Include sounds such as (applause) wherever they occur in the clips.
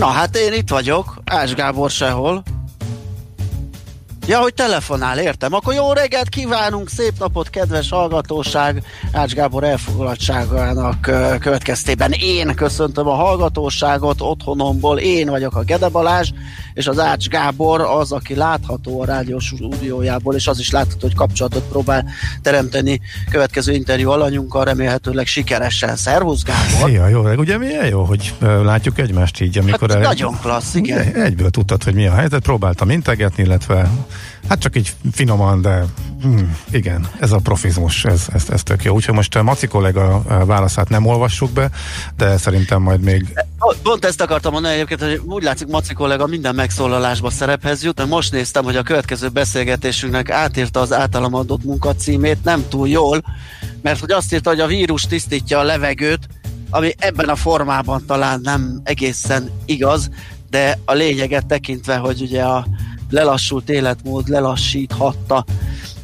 Na hát én itt vagyok, Ás Gábor sehol. Ja, hogy telefonál, értem. Akkor jó reggelt kívánunk, szép napot, kedves hallgatóság. Ács Gábor elfoglaltságának következtében én köszöntöm a hallgatóságot otthonomból. Én vagyok a Gede Balázs, és az Ács Gábor az, aki látható a rádiós stúdiójából, és az is látható, hogy kapcsolatot próbál teremteni következő interjú alanyunkkal, remélhetőleg sikeresen. Szervusz Gábor! Ja, jó, ugye milyen jó, hogy látjuk egymást így, amikor... Hát, el... Nagyon klassz, igen. Egyből tudtad, hogy mi a helyzet, próbáltam integetni, illetve Hát csak így finoman, de hmm, igen, ez a profizmus, ez, ez, ez tök jó. Úgyhogy most a Maci kollega válaszát nem olvassuk be, de szerintem majd még... Pont ezt akartam mondani egyébként, hogy úgy látszik Maci kollega minden megszólalásba szerephez jut, mert most néztem, hogy a következő beszélgetésünknek átírta az általam adott munkacímét, nem túl jól, mert hogy azt írta, hogy a vírus tisztítja a levegőt, ami ebben a formában talán nem egészen igaz, de a lényeget tekintve, hogy ugye a lelassult életmód lelassíthatta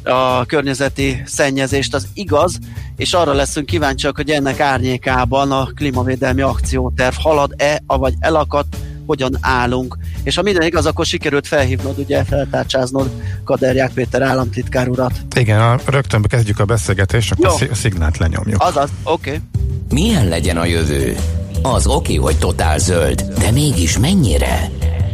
a környezeti szennyezést, az igaz, és arra leszünk kíváncsiak, hogy ennek árnyékában a klímavédelmi akcióterv halad-e, avagy elakadt, hogyan állunk. És ha minden igaz, akkor sikerült felhívnod, ugye feltárcsáznod Kaderják Péter államtitkár urat. Igen, rögtön kezdjük a beszélgetést, akkor Jó. a szignált lenyomjuk. Azaz, oké. Okay. Milyen legyen a jövő? Az oké, okay, hogy totál zöld, de mégis mennyire?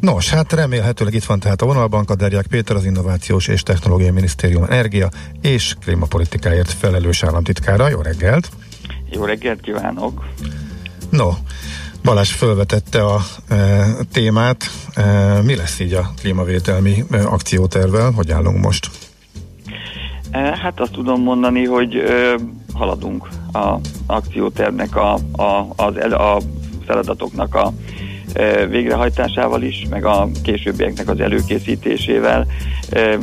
Nos, hát remélhetőleg itt van tehát a vonalban Kaderják Péter, az Innovációs és Technológiai Minisztérium Energia és Klímapolitikáért felelős államtitkára. Jó reggelt! Jó reggelt kívánok! No, Balázs felvetette a e, témát. E, mi lesz így a klímavételmi e, akciótervel? Hogy állunk most? E, hát azt tudom mondani, hogy e, haladunk a akciótervnek a, a, az el, a feladatoknak a végrehajtásával is, meg a későbbieknek az előkészítésével,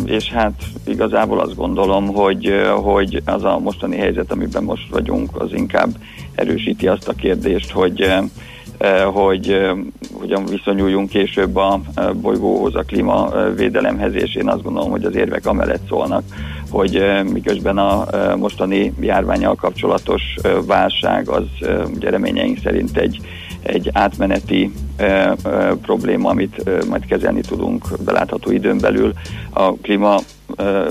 és hát igazából azt gondolom, hogy, hogy az a mostani helyzet, amiben most vagyunk, az inkább erősíti azt a kérdést, hogy hogy hogyan viszonyuljunk később a bolygóhoz, a klímavédelemhez, és én azt gondolom, hogy az érvek amellett szólnak, hogy miközben a mostani járványal kapcsolatos válság az ugye reményeink szerint egy egy átmeneti e, e, probléma, amit e, majd kezelni tudunk belátható időn belül. A klíma e,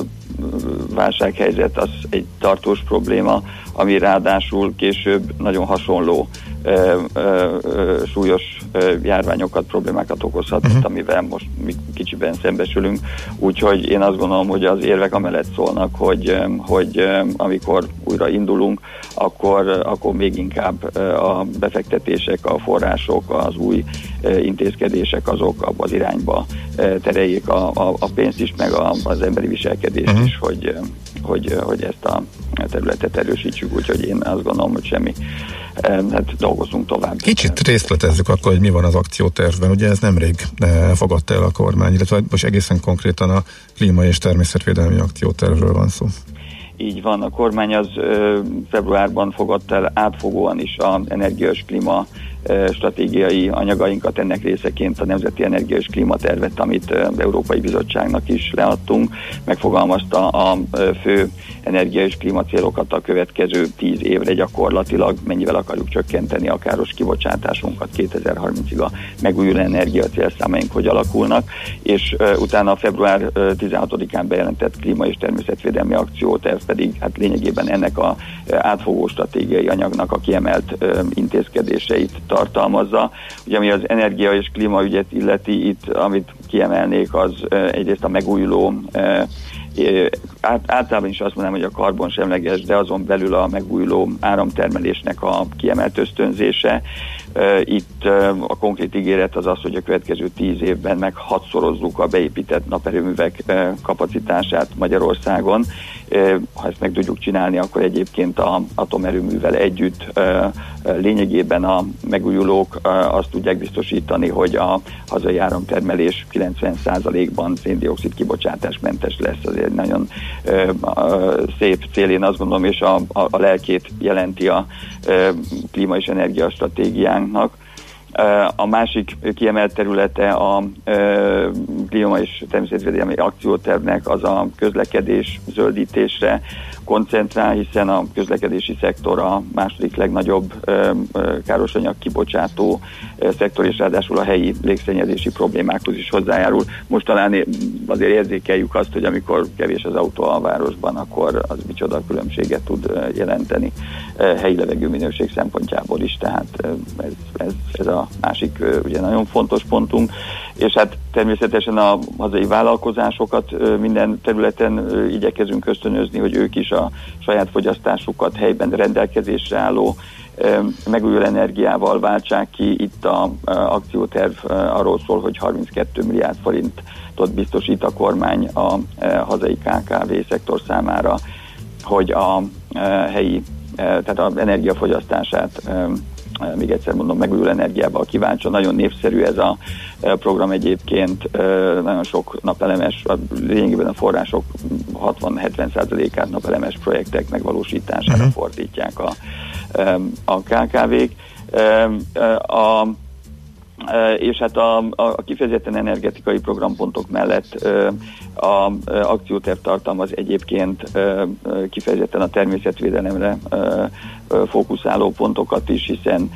válsághelyzet az egy tartós probléma, ami ráadásul később nagyon hasonló ö, ö, ö, súlyos ö, járványokat, problémákat okozhat, uh-huh. amivel most mi kicsiben szembesülünk. Úgyhogy én azt gondolom, hogy az érvek amellett szólnak, hogy, hogy amikor újra indulunk, akkor, akkor még inkább a befektetések, a források, az új intézkedések azok abba az irányba tereljék a, a, a pénzt is, meg a, az emberi viselkedést uh-huh. is, hogy, hogy, hogy ezt a területet erősítsük, úgyhogy én azt gondolom, hogy semmi hát dolgozunk tovább. Kicsit részletezzük akkor, hogy mi van az akciótervben. Ugye ez nemrég fogadta el a kormány, illetve most egészen konkrétan a klíma és természetvédelmi akciótervről van szó. Így van, a kormány az ö, februárban fogadta el átfogóan is az energiás klíma stratégiai anyagainkat ennek részeként a Nemzeti Energia és Klímatervet, amit Európai Bizottságnak is leadtunk, megfogalmazta a fő energia és klímacélokat a következő tíz évre gyakorlatilag, mennyivel akarjuk csökkenteni a káros kibocsátásunkat 2030-ig a megújuló energia célszámaink hogy alakulnak, és utána február 16-án bejelentett klíma és természetvédelmi akcióterv pedig hát lényegében ennek a átfogó stratégiai anyagnak a kiemelt intézkedéseit tartalmazza. Ugye ami az energia és klímaügyet illeti, itt amit kiemelnék, az egyrészt a megújuló általában is azt mondanám, hogy a karbonsemleges, de azon belül a megújuló áramtermelésnek a kiemelt ösztönzése. Itt a konkrét ígéret az az, hogy a következő tíz évben meg hatszorozzuk a beépített naperőművek kapacitását Magyarországon. Ha ezt meg tudjuk csinálni, akkor egyébként a atomerőművel együtt lényegében a megújulók azt tudják biztosítani, hogy a hazai áramtermelés 90%-ban széndiokszid kibocsátásmentes lesz. Azért nagyon szép cél, én azt gondolom, és a, a, a lelkét jelenti a klíma és energia stratégiánknak. A másik kiemelt területe a klíma és természetvédelmi akciótervnek az a közlekedés zöldítésre koncentrál, hiszen a közlekedési szektor a második legnagyobb károsanyag kibocsátó szektor, és ráadásul a helyi légszennyezési problémákhoz is hozzájárul. Most talán azért érzékeljük azt, hogy amikor kevés az autó a városban, akkor az micsoda különbséget tud jelenteni helyi levegőminőség szempontjából is, tehát ez, ez, ez a másik ugye nagyon fontos pontunk, és hát természetesen a hazai vállalkozásokat minden területen igyekezünk ösztönözni, hogy ők is a saját fogyasztásukat helyben rendelkezésre álló megújuló energiával váltsák ki. Itt a akcióterv arról szól, hogy 32 milliárd forintot biztosít a kormány a hazai KKV szektor számára, hogy a helyi, tehát az energiafogyasztását még egyszer mondom, megújuló energiával kíváncsi. Nagyon népszerű ez a program egyébként, nagyon sok napelemes, lényegében a források 60-70%-át napelemes projektek megvalósítására uh-huh. fordítják a, a KKV-k. A, és hát a, a kifejezetten energetikai programpontok mellett a akcióterv tartalmaz egyébként kifejezetten a természetvédelemre fókuszáló pontokat is, hiszen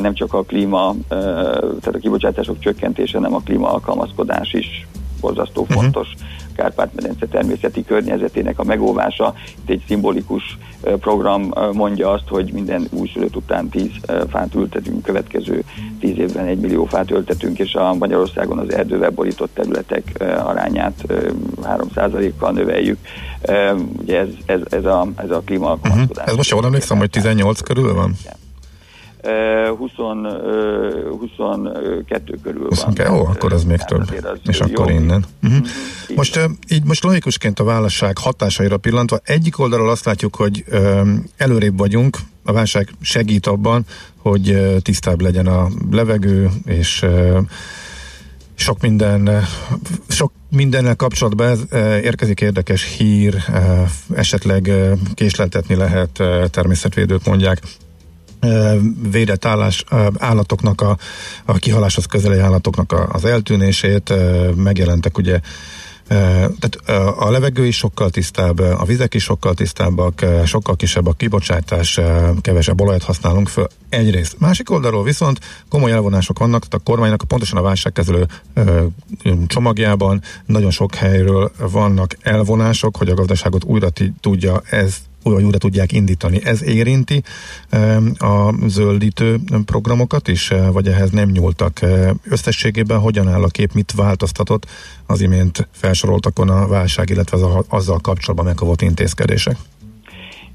nem csak a klíma, tehát a kibocsátások csökkentése, hanem a klíma alkalmazkodás is borzasztó uh-huh. Kárpát-medence természeti környezetének a megóvása. Itt egy szimbolikus program mondja azt, hogy minden újszülött után 10 fát ültetünk, következő 10 évben 1 millió fát ültetünk, és a Magyarországon az erdővel borított területek arányát 3%-kal növeljük. Ugye ez, ez, ez a, ez a klímaalkalmazkodás. Uh-huh. Ez most jól emlékszem, hogy 18 körül van? 20, 22 körül 22, van. Ó, akkor az még több. Az és jó. akkor innen. Uh-huh. Így most így most logikusként a válság hatásaira pillantva egyik oldalról azt látjuk, hogy előrébb vagyunk, a válság segít abban, hogy tisztább legyen a levegő, és sok minden, sok mindennel kapcsolatban érkezik érdekes hír, esetleg késleltetni lehet, természetvédők mondják, védett állás, állatoknak a, a kihaláshoz közeli állatoknak a, az eltűnését, megjelentek ugye tehát a levegő is sokkal tisztább, a vizek is sokkal tisztábbak, sokkal kisebb a kibocsátás, kevesebb olajat használunk föl. Egyrészt. Másik oldalról viszont komoly elvonások vannak, tehát a kormánynak pontosan a válságkezelő csomagjában nagyon sok helyről vannak elvonások, hogy a gazdaságot újra tudja ez vagy újra tudják indítani. Ez érinti a zöldítő programokat is, vagy ehhez nem nyúltak? Összességében hogyan áll a kép, mit változtatott az imént felsoroltakon a válság, illetve az a, azzal kapcsolatban megkavott intézkedések?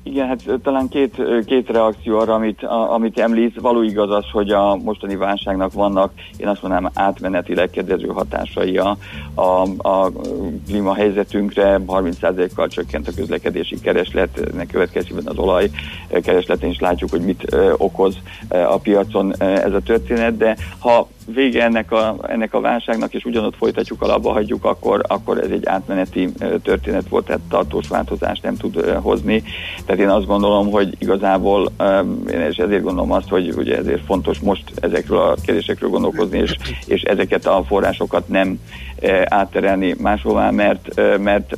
Igen, hát talán két, két reakció arra, amit, a, amit említ. Való igaz az, hogy a mostani válságnak vannak, én azt mondanám, átmenetileg kedvező hatásai a, a, a klímahelyzetünkre. 30%-kal csökkent a közlekedési kereslet, ennek következőben az olaj keresletén is látjuk, hogy mit okoz a piacon ez a történet, de ha vége ennek a, ennek a válságnak, és ugyanott folytatjuk, alapba hagyjuk, akkor, akkor ez egy átmeneti történet volt, tehát tartós változást nem tud hozni. Tehát én azt gondolom, hogy igazából, és ezért gondolom azt, hogy ugye ezért fontos most ezekről a kérdésekről gondolkozni, és, és ezeket a forrásokat nem átterelni máshová, mert, mert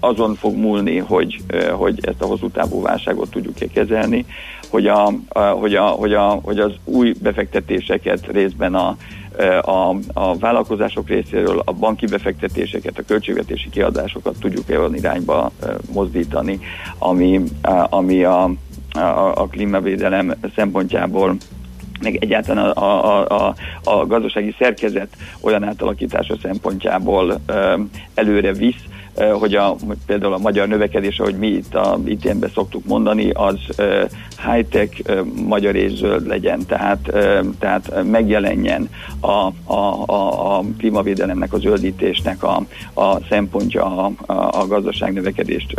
azon fog múlni, hogy, hogy ezt a hosszú távú válságot tudjuk-e kezelni, hogy, a, hogy, a, hogy, a, hogy az új befektetéseket részben a, a, a vállalkozások részéről a banki befektetéseket, a költségvetési kiadásokat tudjuk-e olyan irányba mozdítani, ami, ami a, a, a klímavédelem szempontjából meg egyáltalán a, a, a, a gazdasági szerkezet olyan átalakítása szempontjából előre visz, hogy a, például a magyar növekedés, ahogy mi itt a ITM-ben szoktuk mondani, az high-tech magyar és zöld legyen, tehát, tehát megjelenjen a, a, a, a klímavédelemnek, a zöldítésnek a, a szempontja a, a, gazdaság növekedést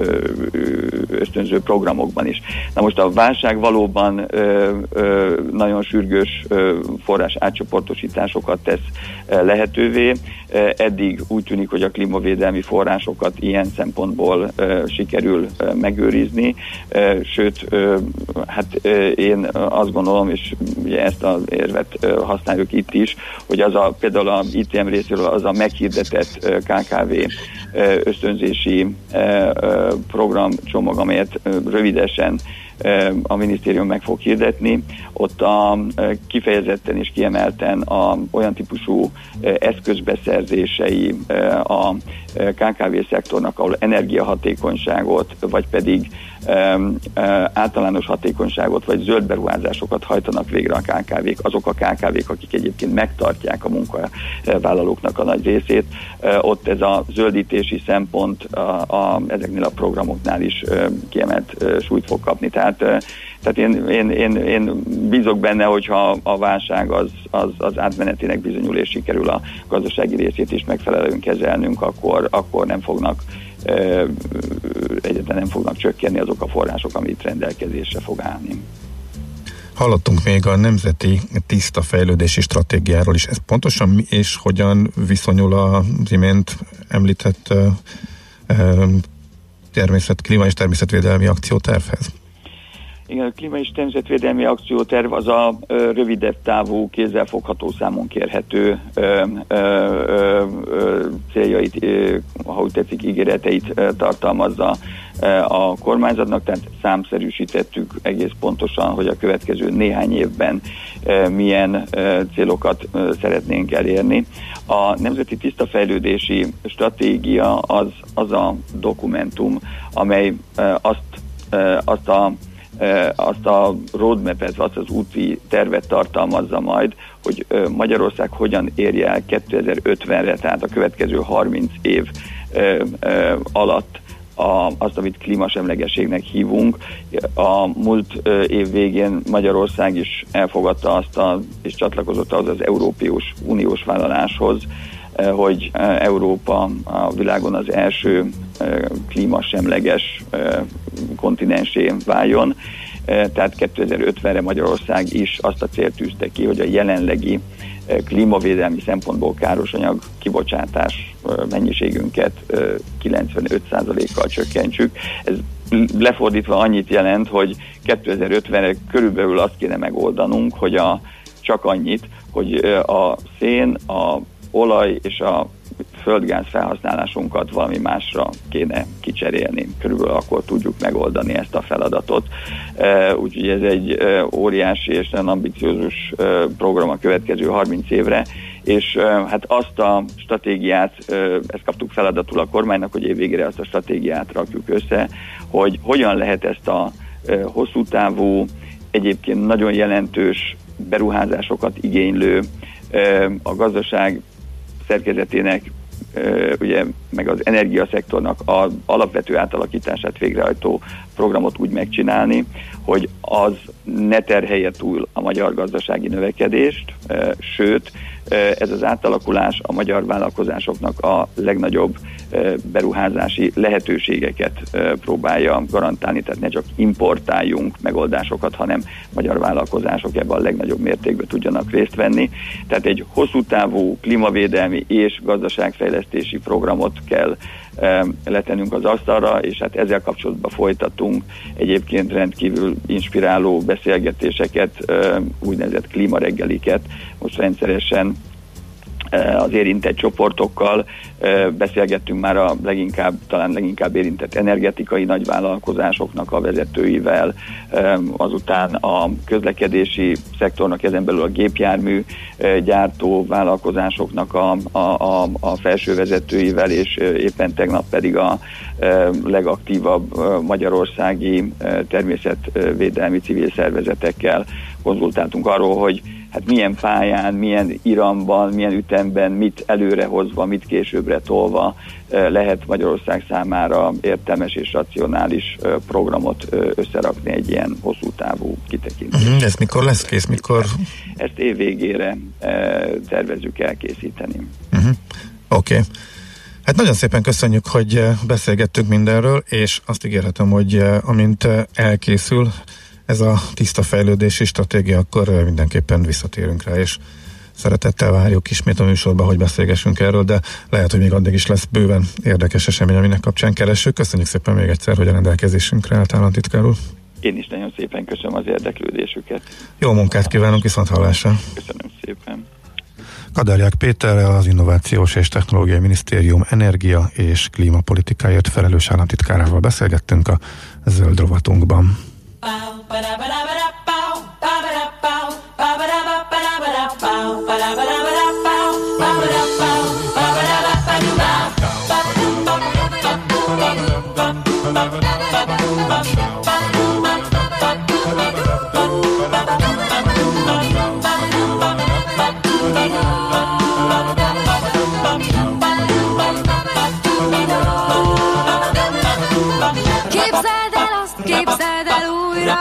ösztönző programokban is. Na most a válság valóban nagyon sürgős forrás átcsoportosításokat tesz lehetővé. Eddig úgy tűnik, hogy a klímavédelmi forrásokat ilyen szempontból sikerül megőrizni, sőt, hát én azt gondolom, és ugye ezt az érvet használjuk itt is, hogy az a, például a ITM részéről az a meghirdetett KKV ösztönzési programcsomag, amelyet rövidesen a minisztérium meg fog hirdetni. Ott a, kifejezetten és kiemelten a, olyan típusú eszközbeszerzései a KKV szektornak, ahol energiahatékonyságot, vagy pedig általános hatékonyságot, vagy zöld beruházásokat hajtanak végre a KKV-k, azok a KKV-k, akik egyébként megtartják a munkavállalóknak a nagy részét. Ott ez a zöldítési szempont a, a, ezeknél a programoknál is kiemelt súlyt fog kapni. Tehát tehát én, én, én, én bízok benne, hogyha a válság az, az, az átmenetének bizonyul, és sikerül a gazdasági részét is megfelelően kezelnünk, akkor, akkor nem fognak egyetlen nem fognak csökkenni azok a források, amit rendelkezésre fog állni. Hallottunk még a Nemzeti Tiszta Fejlődési Stratégiáról is. Ez pontosan mi és hogyan viszonyul az imént említett természet, klíma és természetvédelmi akciótervhez? Igen, a klíma és természetvédelmi akcióterv az a ö, rövidebb távú, kézzelfogható számon kérhető ö, ö, ö, céljait, ha úgy tetszik, ígéreteit ö, tartalmazza ö, a kormányzatnak, tehát számszerűsítettük egész pontosan, hogy a következő néhány évben ö, milyen ö, célokat ö, szeretnénk elérni. A Nemzeti Tiszta Fejlődési Stratégia az, az a dokumentum, amely ö, azt, ö, azt a azt a roadmap-et, azt az úti tervet tartalmazza majd, hogy Magyarország hogyan érje el 2050-re, tehát a következő 30 év alatt a, azt, amit klímasemlegességnek hívunk. A múlt év végén Magyarország is elfogadta azt a, és csatlakozott az az Európai Uniós vállaláshoz, hogy Európa a világon az első klímasemleges kontinensé váljon. Tehát 2050-re Magyarország is azt a célt tűzte ki, hogy a jelenlegi klímavédelmi szempontból káros anyag kibocsátás mennyiségünket 95%-kal csökkentsük. Ez lefordítva annyit jelent, hogy 2050-re körülbelül azt kéne megoldanunk, hogy a, csak annyit, hogy a szén, a olaj és a földgáz felhasználásunkat valami másra kéne kicserélni. Körülbelül akkor tudjuk megoldani ezt a feladatot. Úgyhogy ez egy óriási és nagyon ambiciózus program a következő 30 évre, és hát azt a stratégiát, ezt kaptuk feladatul a kormánynak, hogy évvégére azt a stratégiát rakjuk össze, hogy hogyan lehet ezt a hosszú távú, egyébként nagyon jelentős beruházásokat igénylő a gazdaság szerkezetének ugye meg az energiaszektornak az alapvető átalakítását végrehajtó programot úgy megcsinálni, hogy az ne terhelje túl a magyar gazdasági növekedést, sőt, ez az átalakulás a magyar vállalkozásoknak a legnagyobb beruházási lehetőségeket próbálja garantálni, tehát ne csak importáljunk megoldásokat, hanem magyar vállalkozások ebben a legnagyobb mértékben tudjanak részt venni. Tehát egy hosszú távú klímavédelmi és gazdaságfejlesztési programot kell letennünk az asztalra, és hát ezzel kapcsolatban folytatunk egyébként rendkívül inspiráló beszélgetéseket, úgynevezett klímareggeliket. Most rendszeresen az érintett csoportokkal, beszélgettünk már a leginkább, talán leginkább érintett energetikai nagyvállalkozásoknak a vezetőivel, azután a közlekedési szektornak, ezen belül a gépjármű gyártó vállalkozásoknak a, a, a, a felső vezetőivel, és éppen tegnap pedig a legaktívabb magyarországi természetvédelmi civil szervezetekkel konzultáltunk arról, hogy hát milyen pályán, milyen iramban, milyen ütemben, mit előrehozva, mit későbbre tolva lehet Magyarország számára értelmes és racionális programot összerakni egy ilyen hosszú távú kitekintés. Uh-huh, ez mikor lesz kész? Mikor? Ezt év végére tervezünk elkészíteni. Uh-huh. Oké. Okay. Hát nagyon szépen köszönjük, hogy beszélgettünk mindenről, és azt ígérhetem, hogy amint elkészül ez a tiszta fejlődési stratégia, akkor mindenképpen visszatérünk rá, és szeretettel várjuk ismét a műsorba, hogy beszélgessünk erről, de lehet, hogy még addig is lesz bőven érdekes esemény, aminek kapcsán keresünk. Köszönjük szépen még egyszer, hogy a rendelkezésünkre állt államtitkár úr. Én is nagyon szépen köszönöm az érdeklődésüket. Jó munkát kívánunk, viszont hallásra. Köszönöm szépen. Kaderják Péterrel az Innovációs és Technológiai Minisztérium energia és klímapolitikáért felelős államtitkárával beszélgettünk a zöld rovatunkban. bow, ba da ba da ba da.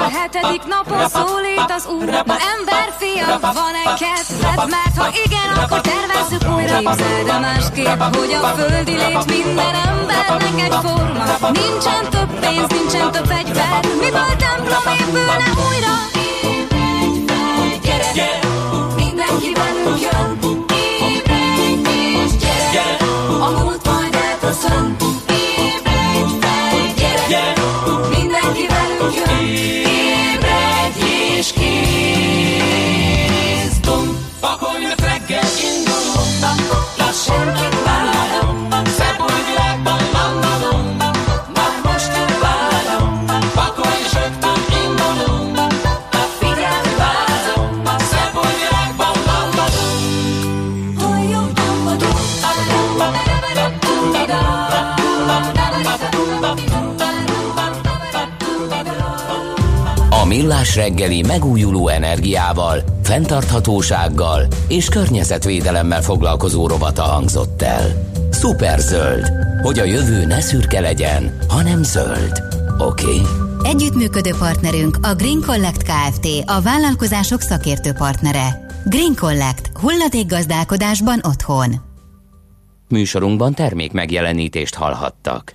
Hetedik napon szólít az úr Na ember fia, van-e kedved? Mert ha igen, akkor tervezzük újra Képzeld de másképp, hogy a földi lét minden embernek egy forma Nincsen több pénz, nincsen több fegyver Miből templom épülne újra? Reggeli megújuló energiával, fenntarthatósággal és környezetvédelemmel foglalkozó rovata hangzott el. Superzöld, hogy a jövő ne szürke legyen, hanem zöld. Oké? Okay? Együttműködő partnerünk a Green Collect Kft. a vállalkozások szakértő partnere. Green Collect. gazdálkodásban otthon. Műsorunkban termék megjelenítést hallhattak.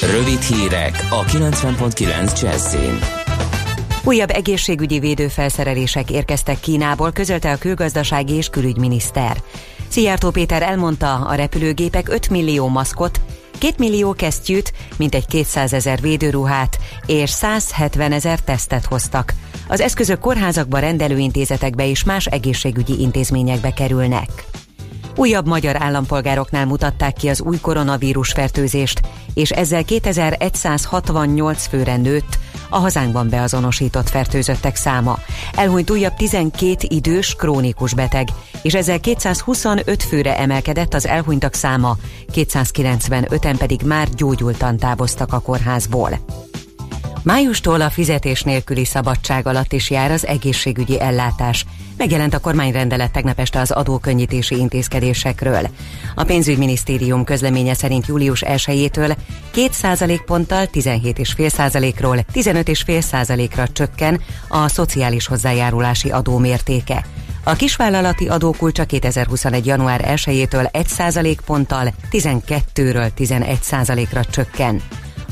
Rövid hírek a 90.9 Jazzin. Újabb egészségügyi védőfelszerelések érkeztek Kínából, közölte a külgazdasági és külügyminiszter. Szijjártó Péter elmondta, a repülőgépek 5 millió maszkot, 2 millió kesztyűt, mintegy 200 ezer védőruhát és 170 ezer tesztet hoztak. Az eszközök kórházakba, rendelőintézetekbe és más egészségügyi intézményekbe kerülnek. Újabb magyar állampolgároknál mutatták ki az új koronavírus fertőzést, és ezzel 2168 főre nőtt a hazánkban beazonosított fertőzöttek száma. Elhunyt újabb 12 idős, krónikus beteg, és ezzel 225 főre emelkedett az elhunytak száma, 295-en pedig már gyógyultan távoztak a kórházból. Májustól a fizetés nélküli szabadság alatt is jár az egészségügyi ellátás. Megjelent a kormányrendelet tegnap este az adókönnyítési intézkedésekről. A pénzügyminisztérium közleménye szerint július 1-től 2% ponttal 17,5%-ról 15,5%-ra csökken a szociális hozzájárulási adó mértéke. A kisvállalati adókulcsa 2021. január 1-től 1% ponttal 12-ről 11 ra csökken.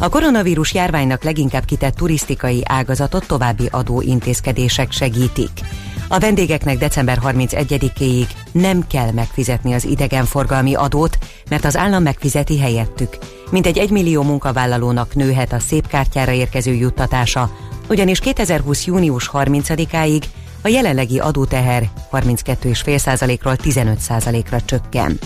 A koronavírus járványnak leginkább kitett turisztikai ágazatot további adóintézkedések segítik. A vendégeknek december 31-éig nem kell megfizetni az idegenforgalmi adót, mert az állam megfizeti helyettük. Mintegy egy millió munkavállalónak nőhet a szép kártyára érkező juttatása, ugyanis 2020. június 30-áig a jelenlegi adóteher 32,5%-ról 15%-ra csökken.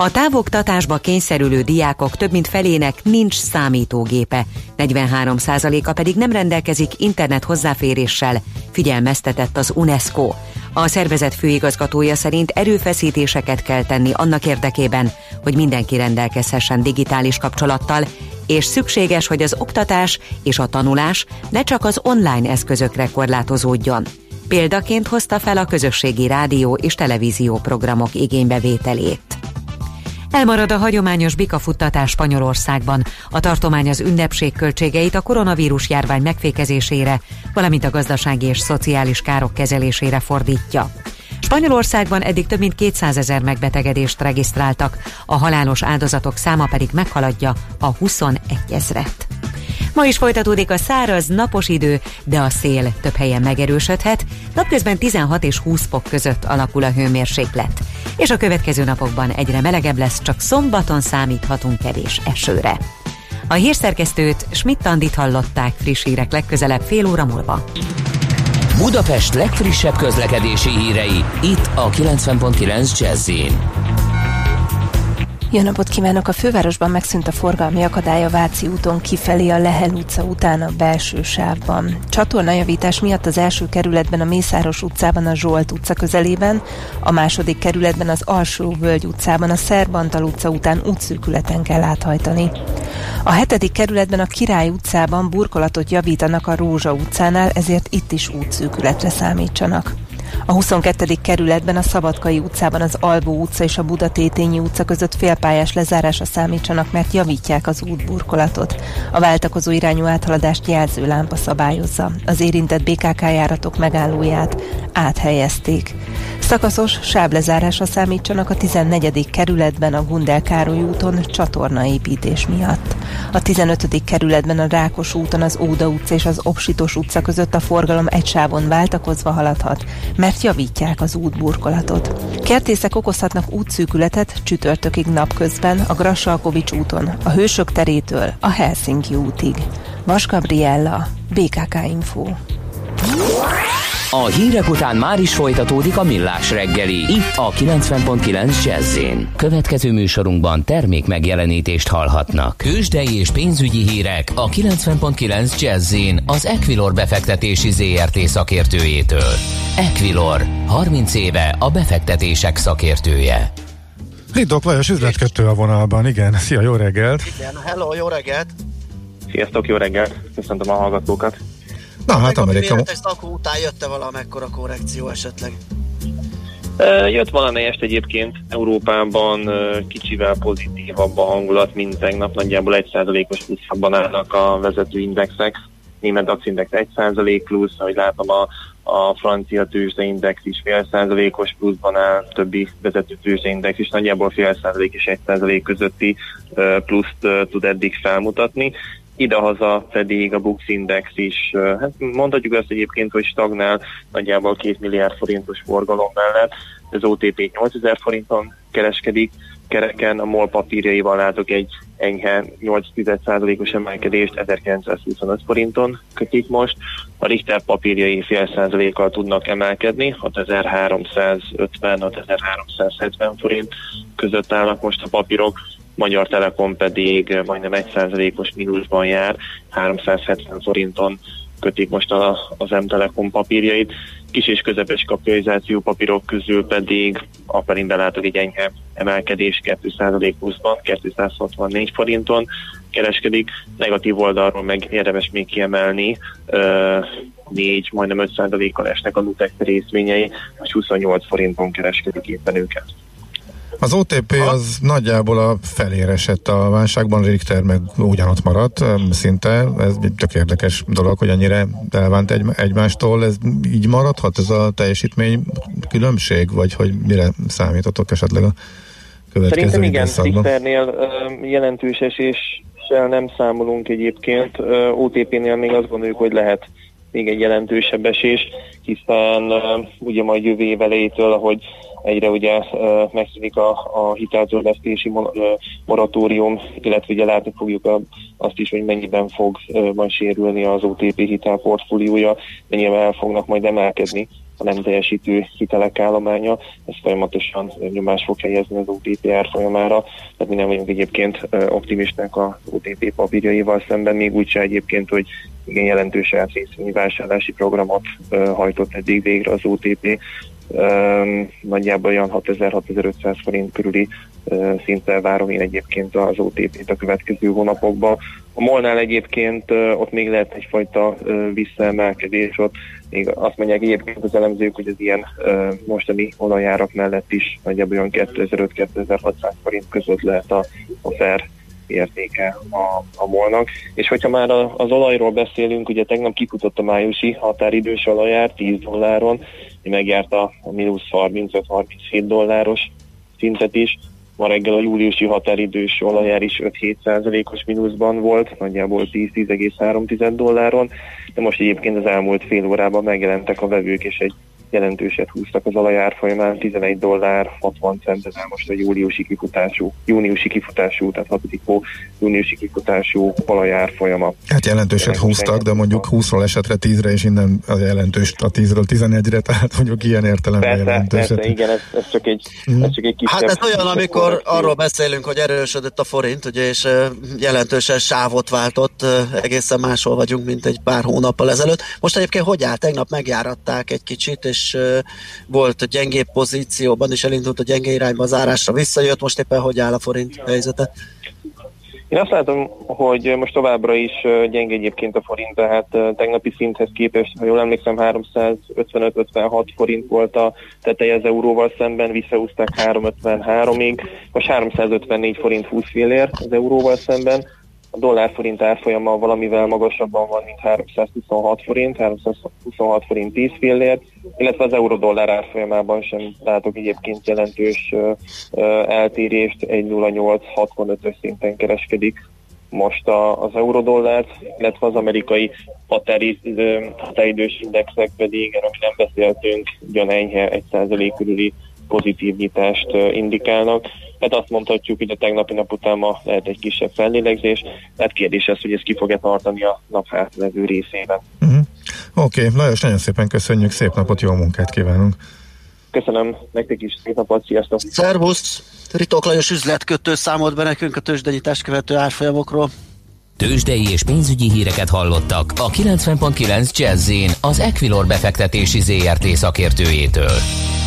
A távoktatásba kényszerülő diákok több mint felének nincs számítógépe, 43%-a pedig nem rendelkezik internet hozzáféréssel, figyelmeztetett az UNESCO. A szervezet főigazgatója szerint erőfeszítéseket kell tenni annak érdekében, hogy mindenki rendelkezhessen digitális kapcsolattal, és szükséges, hogy az oktatás és a tanulás ne csak az online eszközökre korlátozódjon. Példaként hozta fel a közösségi rádió és televízió programok igénybevételét. Elmarad a hagyományos bikafuttatás Spanyolországban. A tartomány az ünnepség költségeit a koronavírus járvány megfékezésére, valamint a gazdasági és szociális károk kezelésére fordítja. Spanyolországban eddig több mint 200 ezer megbetegedést regisztráltak, a halálos áldozatok száma pedig meghaladja a 21 ezret. Ma is folytatódik a száraz, napos idő, de a szél több helyen megerősödhet, napközben 16 és 20 fok között alakul a hőmérséklet. És a következő napokban egyre melegebb lesz, csak szombaton számíthatunk kevés esőre. A hírszerkesztőt Schmidt-Tandit hallották friss hírek legközelebb fél óra múlva. Budapest legfrissebb közlekedési hírei, itt a 90.9 jazz jó napot kívánok! A fővárosban megszűnt a forgalmi akadály a Váci úton kifelé a Lehel utca után a belső sávban. Csatornajavítás miatt az első kerületben a Mészáros utcában a Zsolt utca közelében, a második kerületben az Alsó Völgy utcában a Szerbantal utca után útszűkületen kell áthajtani. A hetedik kerületben a Király utcában burkolatot javítanak a Rózsa utcánál, ezért itt is útszűkületre számítsanak. A 22. kerületben a Szabadkai utcában az Albó utca és a Budatétényi utca között félpályás lezárása számítsanak, mert javítják az útburkolatot. A váltakozó irányú áthaladást jelző lámpa szabályozza. Az érintett BKK járatok megállóját áthelyezték. Szakaszos sáblezárásra számítsanak a 14. kerületben a Gundel Károly úton csatornaépítés miatt. A 15. kerületben a Rákos úton az Óda utca és az Opsitos utca között a forgalom egy sávon váltakozva haladhat, mert javítják az útburkolatot. Kertészek okozhatnak útszűkületet csütörtökig napközben a Grassalkovics úton, a Hősök terétől a Helsinki útig. Vas Gabriella, BKK Info. A hírek után már is folytatódik a millás reggeli. Itt a 90.9 jazz Következő műsorunkban termék megjelenítést hallhatnak. Kősdei és pénzügyi hírek a 90.9 jazz az Equilor befektetési ZRT szakértőjétől. Equilor, 30 éve a befektetések szakértője. Lidok Lajos üzletkötő a vonalban, igen. Szia, jó reggelt! Igen, hello, jó reggelt! Sziasztok, jó reggelt! Köszöntöm a hallgatókat! Na hát Amerika... Ezt akkor után jött-e valamekkora korrekció esetleg? Jött valamelyest egyébként Európában kicsivel pozitívabb a hangulat, mint tegnap, nagyjából 1%-os pluszabban állnak a vezető indexek. Német DAX index 1% plusz, ahogy látom a, a francia tőzsdeindex is fél százalékos pluszban áll, többi vezető tőzsdeindex is nagyjából fél százalék és egy százalék közötti pluszt tud eddig felmutatni idehaza pedig a Bux Index is, hát mondhatjuk azt egyébként, hogy stagnál nagyjából 2 milliárd forintos forgalom mellett, az OTP 8000 forinton kereskedik, kereken a MOL papírjaival látok egy enyhe 8%-os emelkedést 1925 forinton kötik most. A Richter papírjai fél százalékkal tudnak emelkedni, 6350-6370 forint között állnak most a papírok. Magyar Telekom pedig majdnem 1%-os mínuszban jár, 370 forinton kötik most a, az M-Telekom papírjait. Kis és közepes kapitalizáció papírok közül pedig a Perin látok egy enyhe emelkedés 2% pluszban, 264 forinton kereskedik. Negatív oldalról meg érdemes még kiemelni, 4, majdnem 5%-kal esnek a Nutex részvényei, és 28 forinton kereskedik éppen őket. Az OTP az nagyjából a felére esett a válságban, Richter meg ugyanott maradt szinte. Ez egy tök érdekes dolog, hogy annyira elvánt egy, egymástól. Ez így maradhat ez a teljesítmény különbség, vagy hogy mire számítotok esetleg a következő Szerintem igen? Richternél jelentős eséssel nem számolunk egyébként. OTP-nél még azt gondoljuk, hogy lehet még egy jelentősebb esés, hiszen ugye majd jövő év elejétől, ahogy egyre ugye megszűnik a, a hiteltörlesztési moratórium, illetve ugye látni fogjuk azt is, hogy mennyiben fog majd sérülni az OTP hitelportfóliója, mennyiben el fognak majd emelkedni a nem teljesítő hitelek állománya, ez folyamatosan nyomás fog helyezni az OTP folyamára, tehát mi nem vagyunk egyébként optimisták az OTP papírjaival szemben, még úgyse egyébként, hogy igen jelentős részvényi vásárlási programot hajtott eddig végre az OTP, nagyjából olyan 6000-6500 forint körüli szinttel várom én egyébként az OTP-t a következő hónapokban. A Molnál egyébként ott még lehet egyfajta visszaemelkedés, ott még azt mondják egyébként az elemzők, hogy az ilyen mostani olajárak mellett is nagyjából olyan 2500-2600 forint között lehet a, a fair értéke a, a molnak. És hogyha már az olajról beszélünk, ugye tegnap kifutott a májusi határidős olajár 10 dolláron, megjárt a, mínusz 35-37 dolláros szintet is, Ma reggel a júliusi határidős olajár is 5-7 os mínuszban volt, nagyjából 10-10,3 dolláron, de most egyébként az elmúlt fél órában megjelentek a vevők, és egy jelentőset húztak az olajár folyamán, 11 dollár 60 cent, ez most a júliusi kifutású, júniusi kifutású, tehát 6. hó júniusi kifutású olajár folyama. Hát jelentőset húztak, de mondjuk 20-ról esetre 10-re, és innen a jelentős a 10-ről 11-re, tehát mondjuk ilyen értelemben persze, jelentőset. Persze, igen, ez, ez, csak egy, mm. ez csak egy kisebb... Hát ez olyan, amikor arról beszélünk, hogy erősödött a forint, ugye, és jelentősen sávot váltott, egészen máshol vagyunk, mint egy pár hónappal ezelőtt. Most egyébként hogy áll? Tegnap megjáratták egy kicsit, és és volt a gyengébb pozícióban, és elindult a gyenge irányba az árásra visszajött, most éppen hogy áll a forint helyzete? Én azt látom, hogy most továbbra is gyenge egyébként a forint, tehát tegnapi szinthez képest, ha jól emlékszem, 355-56 forint volt a teteje az euróval szemben, visszaúzták 353-ig, most 354 forint 20 fillér az euróval szemben, a dollár-forint árfolyama valamivel magasabban van, mint 326 forint, 326 forint 10 fillért, illetve az euró-dollár árfolyamában sem látok egyébként jelentős eltérést, 1.0865-ös szinten kereskedik most a, az eurodollárt, illetve az amerikai határidős indexek pedig, erről nem beszéltünk, ugyan enyhe 1% körüli pozitív nyitást indikálnak. Hát azt mondhatjuk, hogy a tegnapi nap után ma lehet egy kisebb fellélegzés, tehát kérdés ez, hogy ez ki fogja tartani a nap hátlevő részében. Uh-huh. Oké, okay, Lajos, nagyon szépen köszönjük, szép napot, jó munkát kívánunk! Köszönöm, nektek is szép napot, sziasztok! Szervusz! Ritok Lajos üzletkötő számolt be nekünk a tőzsdenyítást követő árfolyamokról. Tőzsdei és pénzügyi híreket hallottak a 90.9 jazz az Equilor befektetési ZRT szakértőjétől.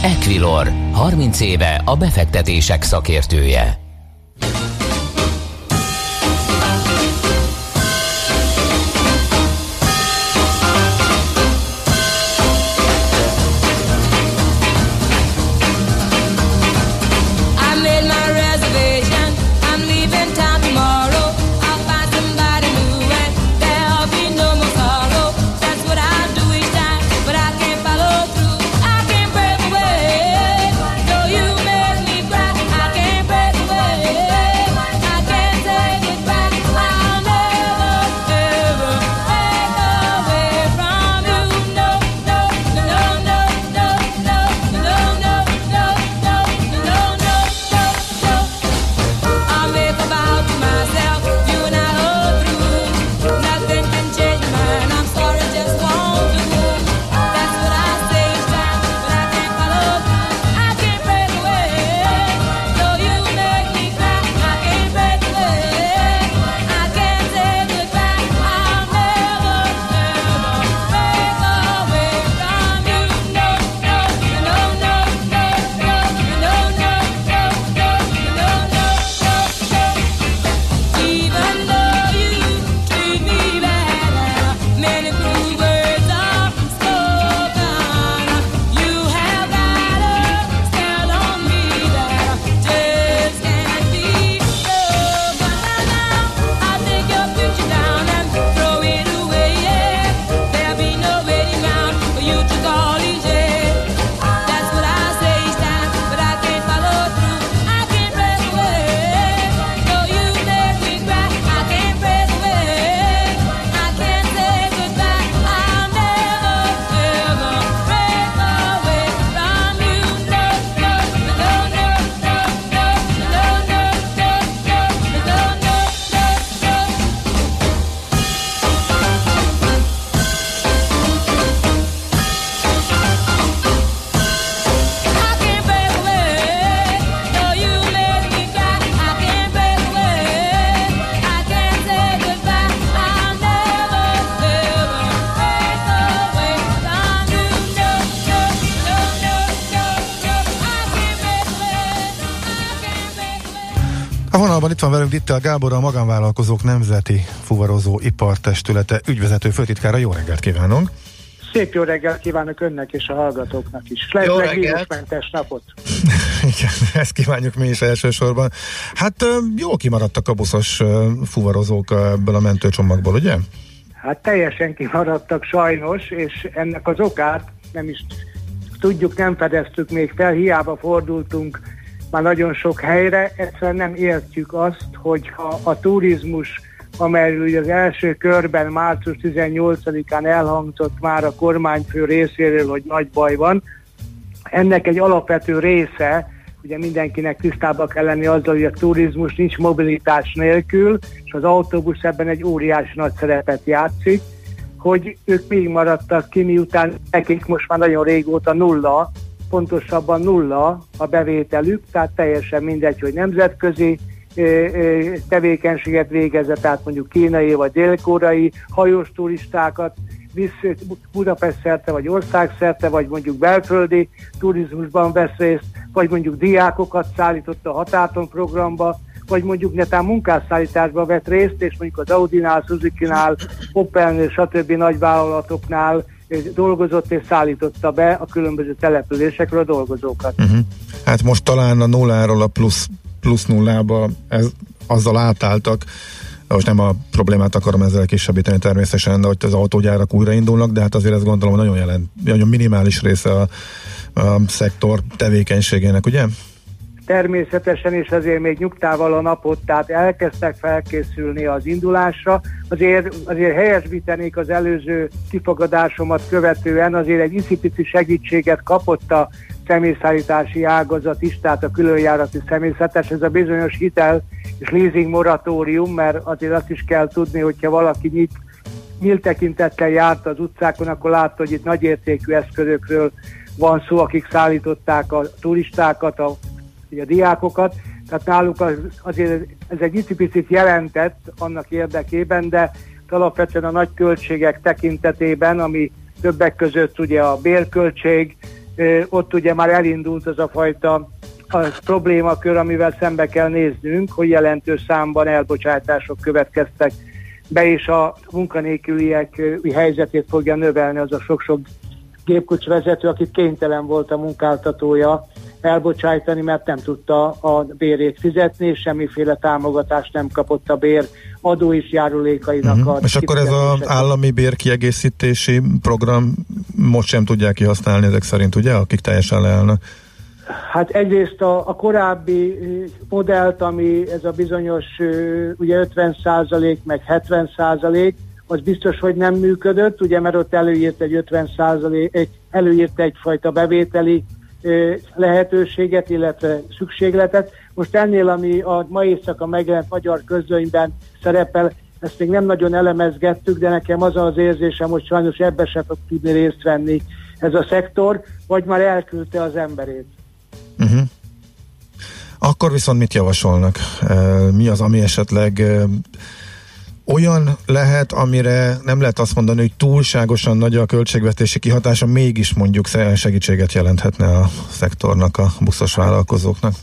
Equilor, 30 éve a befektetések szakértője. Dittel Gábor, a Magánvállalkozók Nemzeti Fuvarozó Ipartestülete ügyvezető főtitkára. Jó reggelt kívánunk! Szép jó reggelt kívánok önnek és a hallgatóknak is. Jó reggelt. vírusmentes napot. (laughs) Igen, ezt kívánjuk mi is elsősorban. Hát ö, jól kimaradtak a buszos fuvarozók ebből a mentőcsomagból, ugye? Hát teljesen kimaradtak sajnos, és ennek az okát nem is tudjuk, nem fedeztük még fel, hiába fordultunk már nagyon sok helyre, egyszerűen nem értjük azt, hogyha a turizmus, amelyről ugye az első körben március 18-án elhangzott már a kormányfő részéről, hogy nagy baj van, ennek egy alapvető része, ugye mindenkinek tisztában kell lenni azzal, hogy a turizmus nincs mobilitás nélkül, és az autóbusz ebben egy óriási nagy szerepet játszik, hogy ők még maradtak ki, miután nekik most már nagyon régóta nulla, pontosabban nulla a bevételük, tehát teljesen mindegy, hogy nemzetközi tevékenységet végezett, tehát mondjuk kínai vagy dél-koreai hajós turistákat visz Budapest szerte, vagy országszerte, vagy mondjuk belföldi turizmusban vesz részt, vagy mondjuk diákokat szállított a Hatáton programba, vagy mondjuk netán munkásszállításba vett részt, és mondjuk az Audinál, Suzuki-nál, Opelnél, stb. nagyvállalatoknál dolgozott és szállította be a különböző településekről a dolgozókat. Uh-huh. Hát most talán a nulláról a plusz, plusz nullába ez, azzal átálltak, most nem a problémát akarom ezzel kisebbíteni természetesen, de hogy az autógyárak újraindulnak, de hát azért ezt gondolom, nagyon, jelent, nagyon minimális része a, a szektor tevékenységének, ugye? Természetesen, és azért még nyugtával a napot, tehát elkezdtek felkészülni az indulásra. Azért, azért helyesbítenék az előző kifogadásomat követően, azért egy icipici segítséget kapott a személyszállítási ágazat is, tehát a különjárati személyzetes, ez a bizonyos hitel és leasing moratórium, mert azért azt is kell tudni, hogyha valaki nyit, nyílt tekintettel járt az utcákon, akkor látta, hogy itt nagyértékű eszközökről van szó, akik szállították a turistákat, a ugye a diákokat, tehát náluk az, azért ez egy icipicit jelentett annak érdekében, de alapvetően a nagy költségek tekintetében, ami többek között ugye a bérköltség, ott ugye már elindult az a fajta a problémakör, amivel szembe kell néznünk, hogy jelentős számban elbocsátások következtek be, és a munkanélküliek helyzetét fogja növelni az a sok-sok gépkocsvezető, akit kénytelen volt a munkáltatója elbocsájtani, mert nem tudta a bérét fizetni, és semmiféle támogatást nem kapott a bér adó és járulékainak Uh-huh. a És akkor ez az állami bérkiegészítési program most sem tudják kihasználni ezek szerint, ugye, akik teljesen leállnak? Hát egyrészt a, a korábbi modellt, ami ez a bizonyos ugye 50% meg 70% az biztos, hogy nem működött, ugye, mert ott előírt egy 50 egy, előírt egyfajta bevételi lehetőséget, illetve szükségletet. Most ennél, ami a ma éjszaka megjelent magyar közlönyben szerepel, ezt még nem nagyon elemezgettük, de nekem az az érzésem, hogy sajnos ebbe se fog tudni részt venni ez a szektor, vagy már elküldte az emberét. Uh-huh. Akkor viszont mit javasolnak? Mi az, ami esetleg olyan lehet, amire nem lehet azt mondani, hogy túlságosan nagy a költségvetési kihatása, mégis mondjuk segítséget jelenthetne a szektornak, a buszos vállalkozóknak?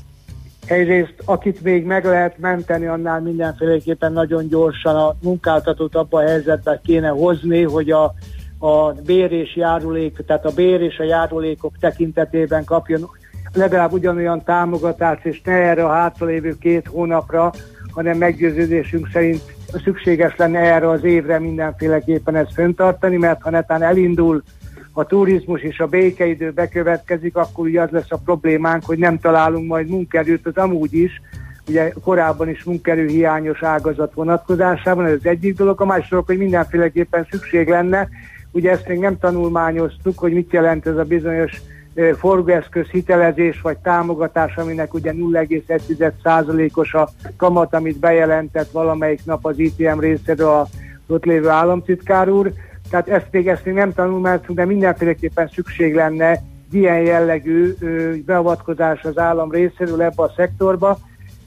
Egyrészt, akit még meg lehet menteni, annál mindenféleképpen nagyon gyorsan a munkáltatót abba a helyzetbe kéne hozni, hogy a, a bér és járulék, tehát a bér és a járulékok tekintetében kapjon legalább ugyanolyan támogatást, és ne erre a hátralévő két hónapra, hanem meggyőződésünk szerint szükséges lenne erre az évre mindenféleképpen ezt föntartani, mert ha netán elindul a turizmus és a békeidő bekövetkezik, akkor ugye az lesz a problémánk, hogy nem találunk majd munkerőt, az amúgy is, ugye korábban is munkerőhiányos ágazat vonatkozásában, ez az egyik dolog, a másik dolog, hogy mindenféleképpen szükség lenne, ugye ezt még nem tanulmányoztuk, hogy mit jelent ez a bizonyos forgóeszköz hitelezés vagy támogatás, aminek ugye 0,1%-os a kamat, amit bejelentett valamelyik nap az ITM részéről a ott lévő államtitkár úr. Tehát ezt még, ezt még nem tanulmányoztunk, de mindenféleképpen szükség lenne ilyen jellegű beavatkozás az állam részéről ebbe a szektorba,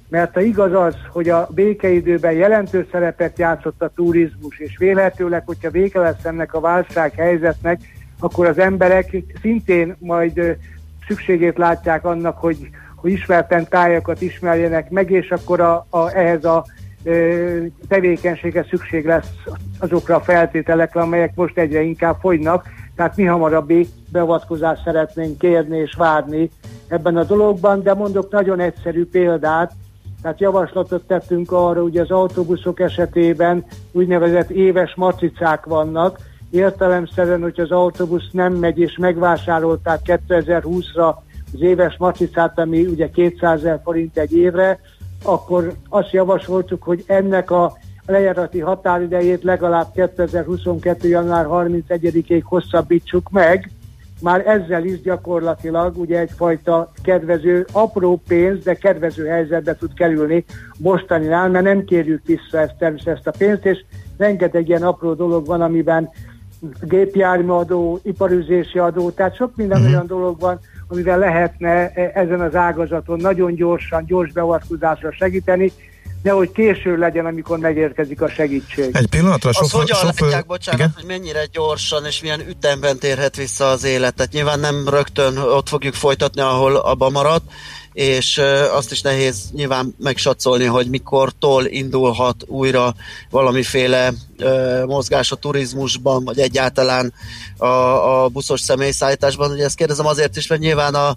mert ha igaz az, hogy a békeidőben jelentős szerepet játszott a turizmus, és vélhetőleg, hogyha vége lesz ennek a válsághelyzetnek, akkor az emberek szintén majd szükségét látják annak, hogy hogy ismerten tájakat ismerjenek meg, és akkor a, a, ehhez a tevékenységre szükség lesz azokra a feltételekre, amelyek most egyre inkább fogynak, tehát mi hamarabbi beavatkozást szeretnénk kérni és várni ebben a dologban, de mondok nagyon egyszerű példát, tehát javaslatot tettünk arra, hogy az autóbuszok esetében úgynevezett éves matricák vannak, értelemszerűen, hogy az autóbusz nem megy és megvásárolták 2020-ra az éves matricát, ami ugye 200 forint egy évre, akkor azt javasoltuk, hogy ennek a lejárati határidejét legalább 2022. január 31-ig hosszabbítsuk meg, már ezzel is gyakorlatilag ugye egyfajta kedvező, apró pénz, de kedvező helyzetbe tud kerülni mostaninál, mert nem kérjük vissza ezt, természetesen ezt a pénzt, és rengeteg ilyen apró dolog van, amiben gépjárműadó, iparüzési adó, tehát sok minden uh-huh. olyan dolog van, amivel lehetne e, ezen az ágazaton nagyon gyorsan, gyors beavatkozásra segíteni, nehogy késő legyen, amikor megérkezik a segítség. Egy pillanatra, Azt sofőr, hogyan sofőr... látják, bocsánat, igen? hogy mennyire gyorsan és milyen ütemben térhet vissza az életet. Nyilván nem rögtön ott fogjuk folytatni, ahol abba maradt, és azt is nehéz nyilván megsatszolni, hogy mikortól indulhat újra valamiféle mozgás a turizmusban, vagy egyáltalán a, a buszos személyszállításban. Ugye ezt kérdezem azért is, mert nyilván a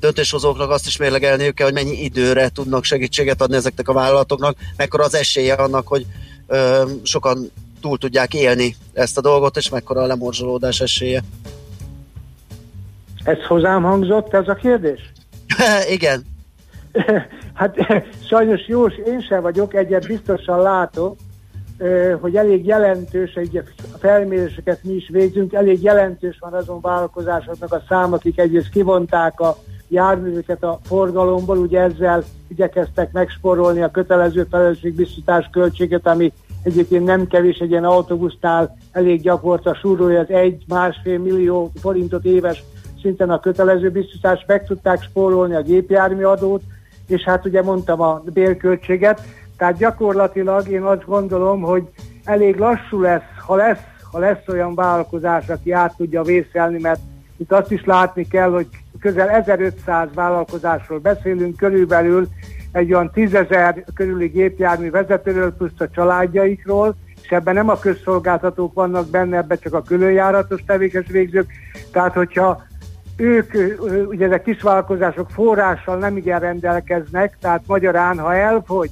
döntéshozóknak azt is mérlegelniük kell, hogy mennyi időre tudnak segítséget adni ezeknek a vállalatoknak, mekkora az esélye annak, hogy ö, sokan túl tudják élni ezt a dolgot, és mekkora a lemorzsolódás esélye. Ez hozzám hangzott, ez a kérdés? (laughs) Igen. (laughs) hát (laughs) sajnos jó, én sem vagyok, egyet biztosan látok, hogy elég jelentős, egy felméréseket mi is végzünk, elég jelentős van azon vállalkozásoknak a szám, akik egyrészt kivonták a járműveket a forgalomból, ugye ezzel igyekeztek megsporolni a kötelező felelősségbiztosítás költséget, ami egyébként nem kevés egy ilyen autóbusznál elég gyakorta súrolja az egy-másfél millió forintot éves szinten a kötelező biztosítást, meg tudták spórolni a gépjármű adót, és hát ugye mondtam a bérköltséget, tehát gyakorlatilag én azt gondolom, hogy elég lassú lesz, ha lesz, ha lesz olyan vállalkozás, aki át tudja vészelni, mert itt azt is látni kell, hogy közel 1500 vállalkozásról beszélünk, körülbelül egy olyan 10.000 körüli gépjármű vezetőről, plusz a családjaikról, és ebben nem a közszolgáltatók vannak benne, ebben csak a különjáratos tevékes végzők. Tehát, hogyha ők, ugye ezek kisvállalkozások forrással nem igen rendelkeznek, tehát magyarán, ha elfogy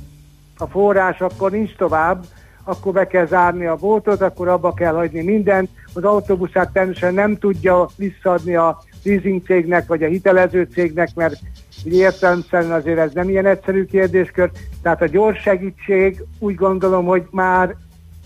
a forrás, akkor nincs tovább, akkor be kell zárni a boltot, akkor abba kell hagyni mindent. Az autóbuszát természetesen nem tudja visszaadni a leasing cégnek, vagy a hitelező cégnek, mert ugye értelemszerűen azért ez nem ilyen egyszerű kérdéskör. Tehát a gyors segítség úgy gondolom, hogy már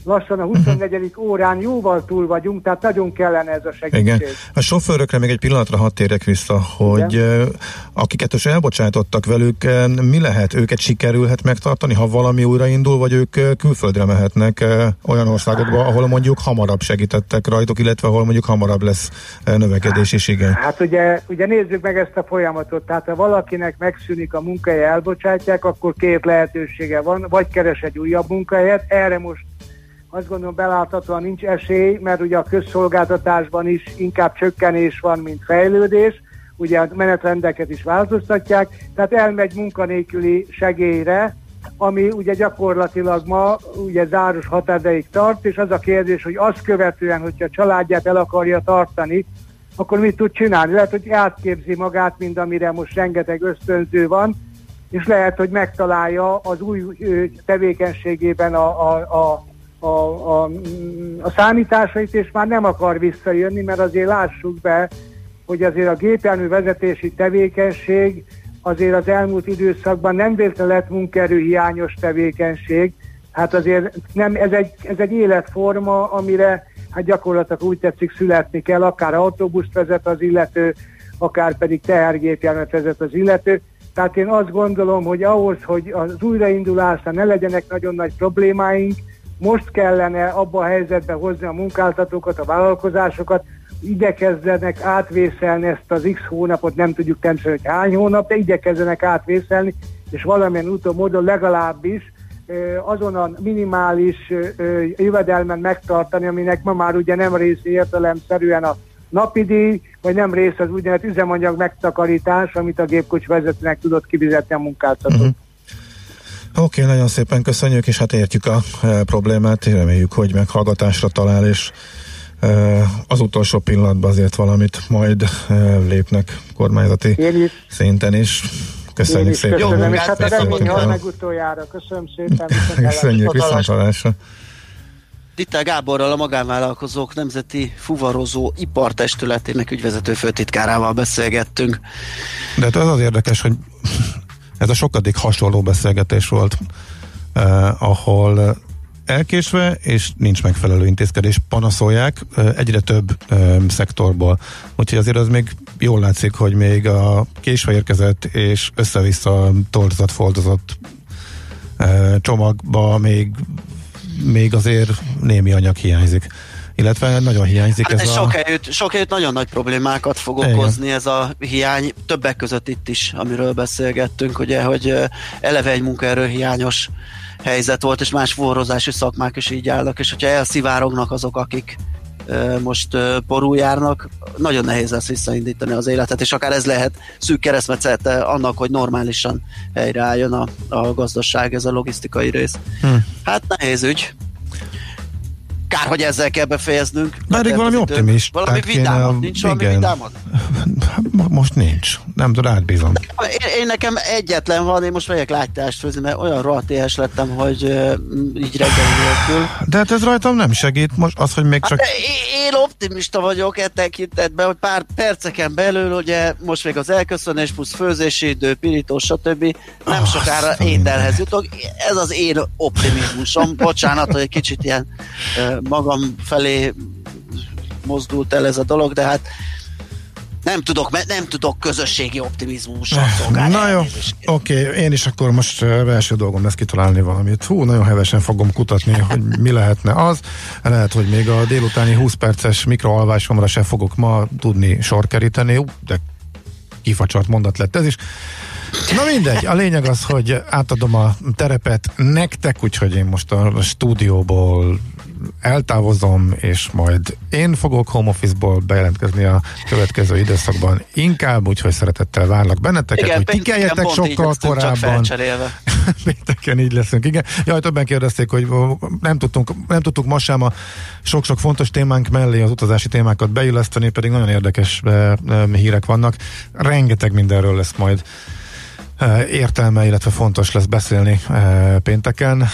lassan a 24. Uh-huh. órán jóval túl vagyunk, tehát nagyon kellene ez a segítség. Igen. A sofőrökre még egy pillanatra hadd térjek vissza, hogy Igen. akiket is elbocsátottak velük, mi lehet? Őket sikerülhet megtartani, ha valami újraindul, vagy ők külföldre mehetnek olyan országokba, ahol mondjuk hamarabb segítettek rajtuk, illetve ahol mondjuk hamarabb lesz növekedés is igen. Hát ugye, ugye nézzük meg ezt a folyamatot, tehát ha valakinek megszűnik a munkahelye, elbocsátják, akkor két lehetősége van, vagy keres egy újabb munkahelyet, erre most azt gondolom beláthatóan nincs esély, mert ugye a közszolgáltatásban is inkább csökkenés van, mint fejlődés, ugye a menetrendeket is változtatják, tehát elmegy munkanélküli segélyre, ami ugye gyakorlatilag ma ugye záros határideig tart, és az a kérdés, hogy azt követően, hogyha a családját el akarja tartani, akkor mit tud csinálni? Lehet, hogy átképzi magát, mint amire most rengeteg ösztönző van, és lehet, hogy megtalálja az új tevékenységében a, a, a a, a, a számításait, és már nem akar visszajönni, mert azért lássuk be, hogy azért a gépjármű vezetési tevékenység azért az elmúlt időszakban nem véletlenül lett munkerőhiányos tevékenység, hát azért nem, ez egy, ez egy életforma, amire hát gyakorlatilag úgy tetszik születni kell, akár autóbuszt vezet az illető, akár pedig tehergépjárművet vezet az illető. Tehát én azt gondolom, hogy ahhoz, hogy az újraindulásra ne legyenek nagyon nagy problémáink, most kellene abba a helyzetbe hozni a munkáltatókat, a vállalkozásokat, igyekezzenek átvészelni ezt az x hónapot, nem tudjuk természetesen, hogy hány hónap, de igyekezzenek átvészelni, és valamilyen úton módon legalábbis azon a minimális jövedelmen megtartani, aminek ma már ugye nem részé értelemszerűen a napi díj, vagy nem része az úgynevezett üzemanyag megtakarítás, amit a gépkocs vezetőnek tudott kifizetni a munkáltató. Uh-huh. Oké, okay, nagyon szépen köszönjük, és hát értjük a e, problémát, reméljük, hogy meghallgatásra talál, és e, az utolsó pillanatban azért valamit majd e, lépnek kormányzati is. szinten is. Köszönjük Én is szépen. Köszönöm, és hát a remény hal meg utoljára. Köszönöm szépen. (laughs) Köszönjük, viszontlátásra. Dittel Gáborral a magánvállalkozók nemzeti fuvarozó ipartestületének ügyvezető főtitkárával beszélgettünk. De hát az az érdekes, hogy ez a sokadik hasonló beszélgetés volt, eh, ahol elkésve, és nincs megfelelő intézkedés, panaszolják eh, egyre több eh, szektorból. Úgyhogy azért az még jól látszik, hogy még a késve érkezett és össze-vissza torzott, foldozott eh, csomagba még, még azért némi anyag hiányzik illetve nagyon hiányzik hát ez, sok a... Helyütt, sok helyütt nagyon nagy problémákat fog Igen. okozni ez a hiány, többek között itt is, amiről beszélgettünk, ugye, hogy eleve egy munkaerő hiányos helyzet volt, és más forrozási szakmák is így állnak, és hogyha elszivárognak azok, akik most járnak, nagyon nehéz lesz visszaindítani az életet, és akár ez lehet szűk keresztmetszete annak, hogy normálisan helyreálljon a, a gazdaság, ez a logisztikai rész. Hm. Hát nehéz ügy. Kár, hogy ezzel kell befejeznünk. Pedig valami optimist. Valami vidámat. Nincs igen. valami vidámat? (laughs) Most nincs. Nem tudom, átbízom. Én, én, nekem egyetlen van, én most megyek lágytást főzni, mert olyan rohadt éhes lettem, hogy uh, így reggeli nélkül. De hát ez rajtam nem segít. Most az, hogy még csak... Hát, én optimista vagyok e tekintetben, hogy pár perceken belül, ugye most még az elköszönés plusz főzési idő, pirító, stb. Nem oh, sokára ételhez jutok. Ez az én optimizmusom. Bocsánat, hogy egy kicsit ilyen magam felé mozdult el ez a dolog, de hát nem tudok, nem tudok közösségi optimizmussal szolgálni. Na jó, oké, okay, én is akkor most első dolgom lesz kitalálni valamit. Hú, nagyon hevesen fogom kutatni, (laughs) hogy mi lehetne az. Lehet, hogy még a délutáni 20 perces mikroalvásomra se fogok ma tudni sor keríteni, de kifacsart mondat lett ez is. Na mindegy, a lényeg az, hogy átadom a terepet nektek, úgyhogy én most a stúdióból eltávozom, és majd én fogok home office-ból bejelentkezni a következő időszakban inkább, úgyhogy szeretettel várlak benneteket, igen, hogy kikeljetek sokkal korábban. (laughs) Pénteken így leszünk, igen. Jaj, többen kérdezték, hogy nem tudtunk, nem tudtuk most sem a sok-sok fontos témánk mellé az utazási témákat beilleszteni, pedig nagyon érdekes eh, eh, hírek vannak. Rengeteg mindenről lesz majd értelme, illetve fontos lesz beszélni pénteken.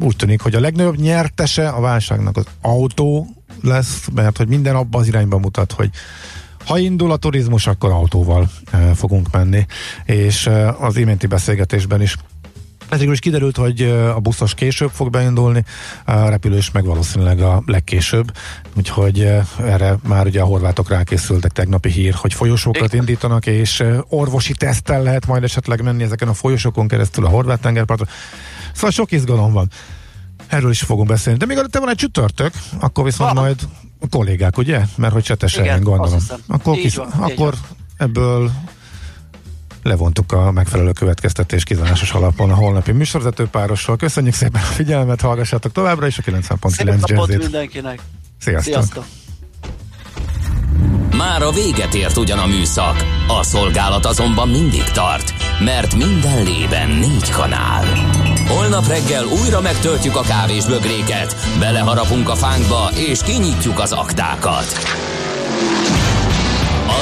Úgy tűnik, hogy a legnagyobb nyertese a válságnak az autó lesz, mert hogy minden abban az irányba mutat, hogy ha indul a turizmus, akkor autóval fogunk menni. És az iménti beszélgetésben is ezekről is kiderült, hogy a buszos később fog beindulni, a repülős meg valószínűleg a legkésőbb, úgyhogy erre már ugye a horvátok rákészültek tegnapi hír, hogy folyosókat indítanak, és orvosi teszttel lehet majd esetleg menni ezeken a folyosókon keresztül a horvát tengerpartra. Szóval sok izgalom van. Erről is fogunk beszélni. De még te van egy csütörtök, akkor viszont ha. majd a kollégák, ugye? Mert hogy csetesen gondolom. Akkor, kis, van, akkor ebből levontuk a megfelelő következtetés kizárásos alapon a holnapi műsorvezető párossal. Köszönjük szépen a figyelmet, hallgassátok továbbra is a 90.9 Jazzit. mindenkinek! Sziasztok! Sziasztok. Már a véget ért ugyan a műszak, a szolgálat azonban mindig tart, mert minden lében négy kanál. Holnap reggel újra megtöltjük a kávés bögréket, beleharapunk a fánkba és kinyitjuk az aktákat.